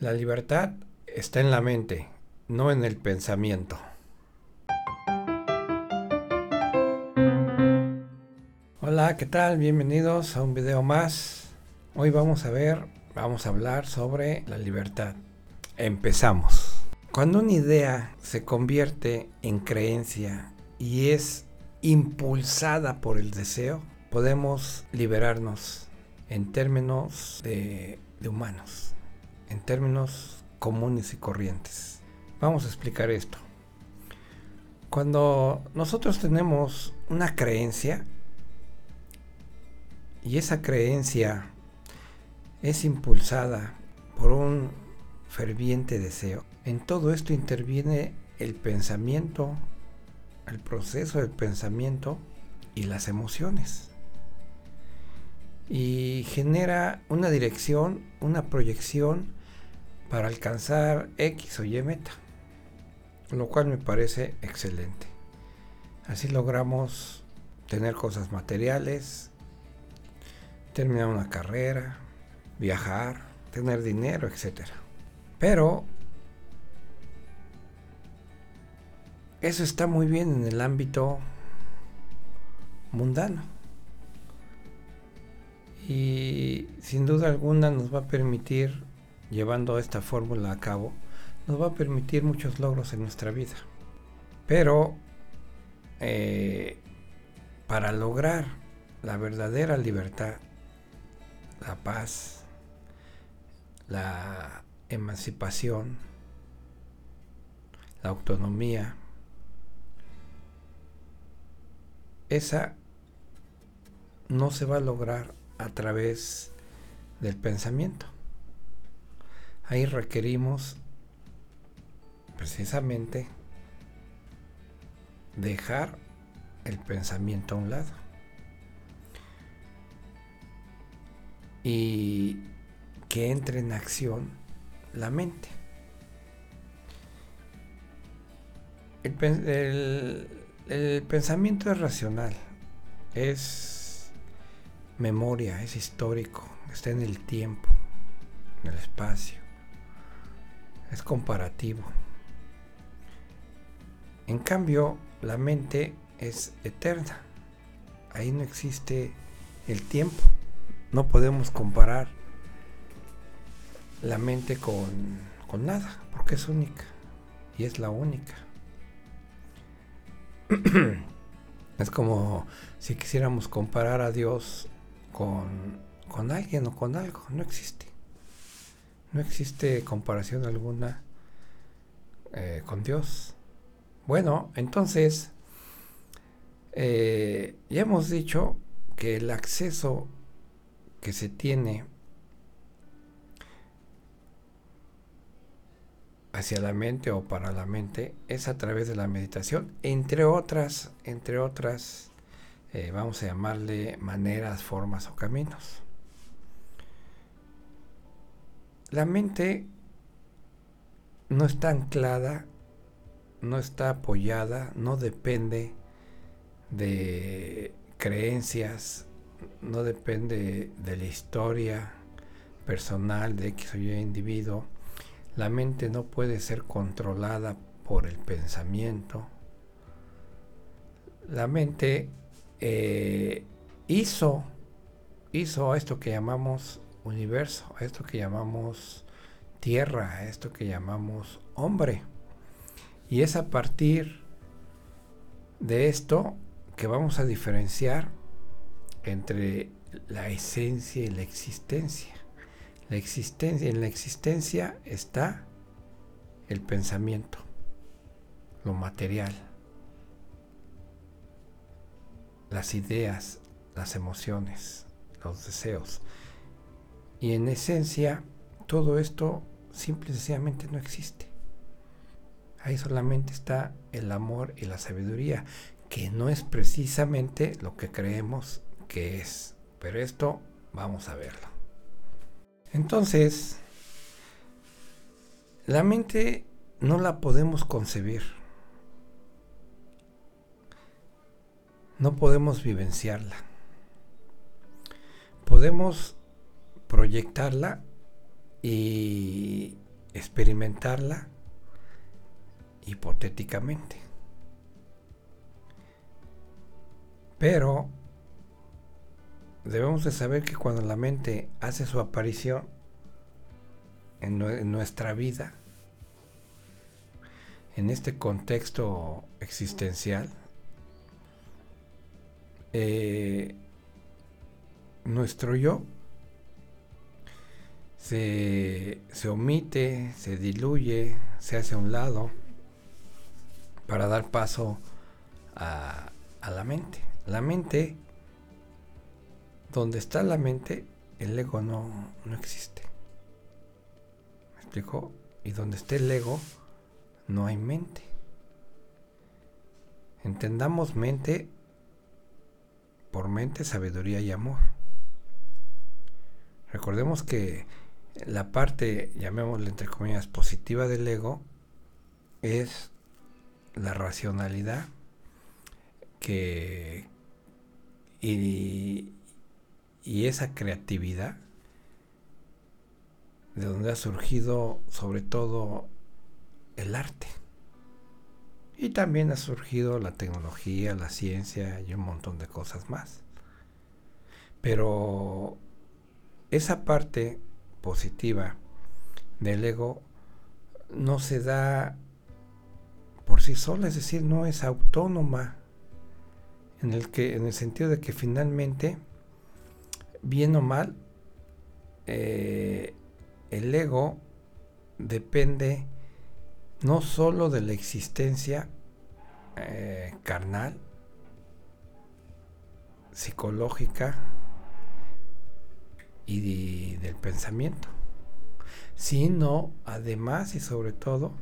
La libertad está en la mente, no en el pensamiento. Hola, ¿qué tal? Bienvenidos a un video más. Hoy vamos a ver, vamos a hablar sobre la libertad. Empezamos. Cuando una idea se convierte en creencia y es impulsada por el deseo, podemos liberarnos en términos de, humanos en términos comunes y corrientes. Vamos a explicar esto. Cuando nosotros tenemos una creencia y esa creencia es impulsada por un ferviente deseo, en todo esto interviene el pensamiento, el proceso del pensamiento y las emociones y genera una dirección, una proyección para alcanzar X o Y meta, lo cual me parece excelente. Así logramos tener cosas materiales, terminar una carrera, viajar, tener dinero, etc. Pero eso está muy bien en el ámbito mundano. Y sin duda alguna nos va a permitir llevando esta fórmula a cabo, nos va a permitir muchos logros en nuestra vida. Pero eh, para lograr la verdadera libertad, la paz, la emancipación, la autonomía, esa no se va a lograr a través del pensamiento. Ahí requerimos precisamente dejar el pensamiento a un lado. Y que entre en acción la mente. El, pensamiento es racional, es memoria, es histórico, está en el tiempo, en el espacio es comparativo. En cambio, la mente es eterna. Ahí no existe el tiempo. No podemos comparar la mente con, con nada, porque es única. Y es la única. es como si quisiéramos comparar a Dios con, con alguien o con algo. No existe. No existe comparación alguna eh, con Dios. Bueno, entonces, eh, ya hemos dicho que el acceso que se tiene hacia la mente o para la mente es a través de la meditación, entre otras, entre otras, eh, vamos a llamarle maneras, formas o caminos. La mente no está anclada, no está apoyada, no depende de creencias, no depende de la historia personal de X o Y individuo. La mente no puede ser controlada por el pensamiento. La mente eh, hizo, hizo esto que llamamos universo, esto que llamamos tierra, esto que llamamos hombre. Y es a partir de esto que vamos a diferenciar entre la esencia y la existencia. La existencia, en la existencia está el pensamiento, lo material, las ideas, las emociones, los deseos. Y en esencia, todo esto simple y sencillamente no existe. Ahí solamente está el amor y la sabiduría, que no es precisamente lo que creemos que es. Pero esto vamos a verlo. Entonces, la mente no la podemos concebir. No podemos vivenciarla. Podemos proyectarla y experimentarla hipotéticamente. Pero debemos de saber que cuando la mente hace su aparición en, nuestra vida, en este contexto existencial, eh, nuestro yo se, omite, se diluye, se hace a un lado para dar paso a, a la mente. La mente, donde está la mente, el ego no, no existe. ¿Me explico? Y donde esté el ego, no hay mente. Entendamos mente por mente, sabiduría y amor. Recordemos que la parte, llamémosle entre comillas, positiva del ego es la racionalidad que y, y esa creatividad de donde ha surgido sobre todo el arte. Y también ha surgido la tecnología, la ciencia y un montón de cosas más. Pero esa parte positiva del ego no se da por sí sola, es decir, no es autónoma en el que en el sentido de que finalmente bien o mal eh, el ego depende no sólo de la existencia eh, carnal psicológica y del pensamiento, sino además y sobre todo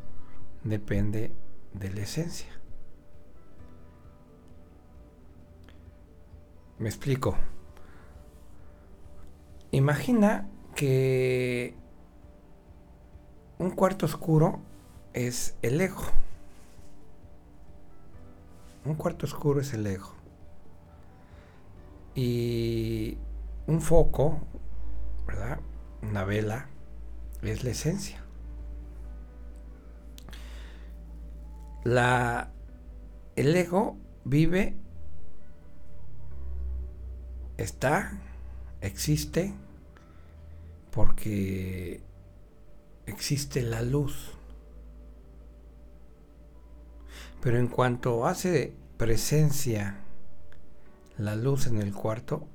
depende de la esencia. Me explico. Imagina que un cuarto oscuro es el ego. Un cuarto oscuro es el ego. Y un foco, ¿verdad? Una vela es la esencia. La, el ego vive, está, existe, porque existe la luz. Pero en cuanto hace presencia la luz en el cuarto,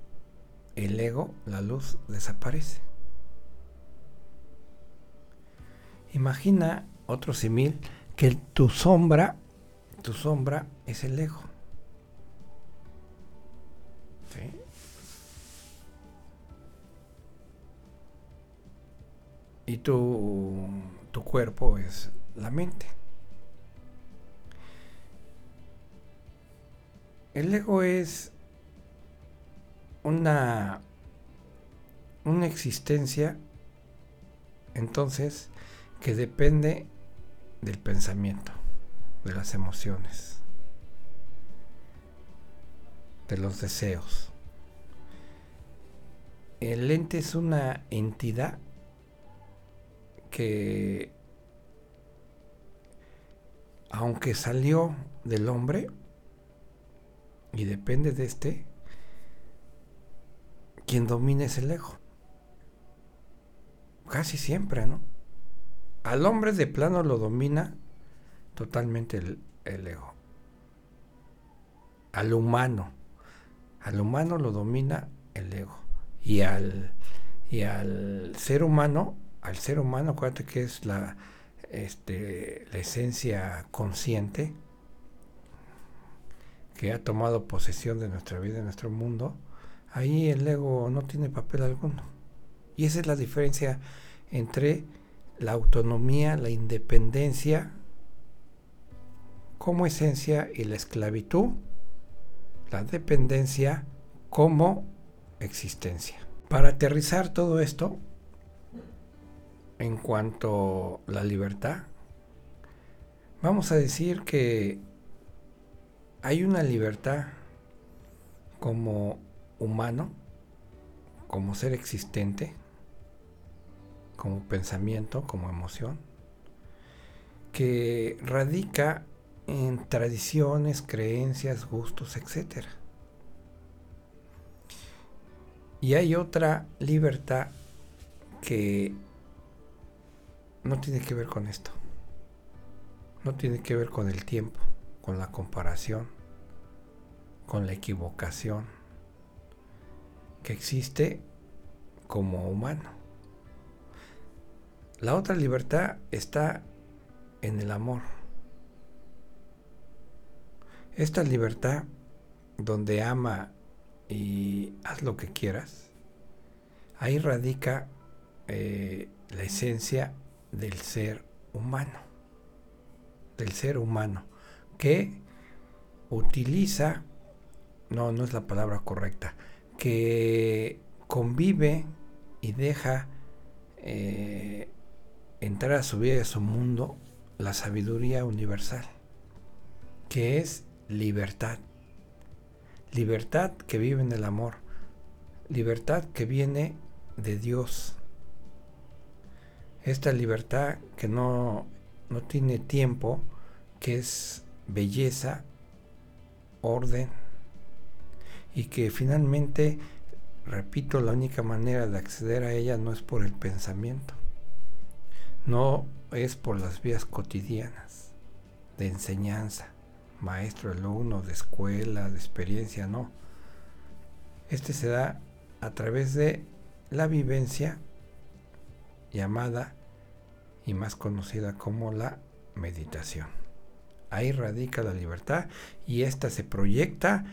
el ego, la luz, desaparece. Imagina otro simil que tu sombra, tu sombra es el ego. Y tu, tu cuerpo es la mente. El ego es una, una existencia entonces que depende del pensamiento, de las emociones, de los deseos. El ente es una entidad que, aunque salió del hombre y depende de este, quien domina es el ego. Casi siempre, ¿no? Al hombre de plano lo domina totalmente el, ego. Al humano. Al humano lo domina el ego. Y al, y al ser humano, al ser humano, acuérdate que es la, este, la esencia consciente que ha tomado posesión de nuestra vida, de nuestro mundo, ahí el ego no tiene papel alguno. Y esa es la diferencia entre la autonomía, la independencia como esencia y la esclavitud, la dependencia como existencia. Para aterrizar todo esto, en cuanto a la libertad, vamos a decir que hay una libertad como humano, como ser existente, como pensamiento, como emoción, que radica en tradiciones, creencias, gustos, etc. Y hay otra libertad que no tiene que ver con esto. No tiene que ver con el tiempo, con la comparación, con la equivocación que existe como humano. La otra libertad está en el amor. Esta libertad donde ama y haz lo que quieras, ahí radica eh, la esencia del ser humano, del ser humano, que utiliza, no, no es la palabra correcta, que convive y deja eh, entrar a su vida y a su mundo la sabiduría universal, que es libertad. Libertad que vive en el amor. Libertad que viene de Dios. Esta libertad que no, no tiene tiempo, que es belleza, orden, y que finalmente, repito, la única manera de acceder a ella no es por el pensamiento, no es por las vías cotidianas de enseñanza, maestro, alumno, de escuela, de experiencia, no. Este se da a través de la vivencia llamada y más conocida como la meditación. Ahí radica la libertad y esta se proyecta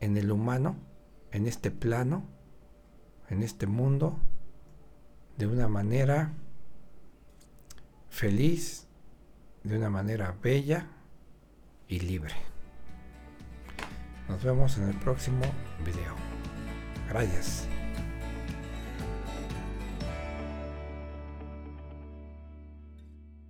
en el humano, en este plano, en este mundo, de una manera feliz, de una manera bella, y libre. Nos vemos en el próximo video. Gracias.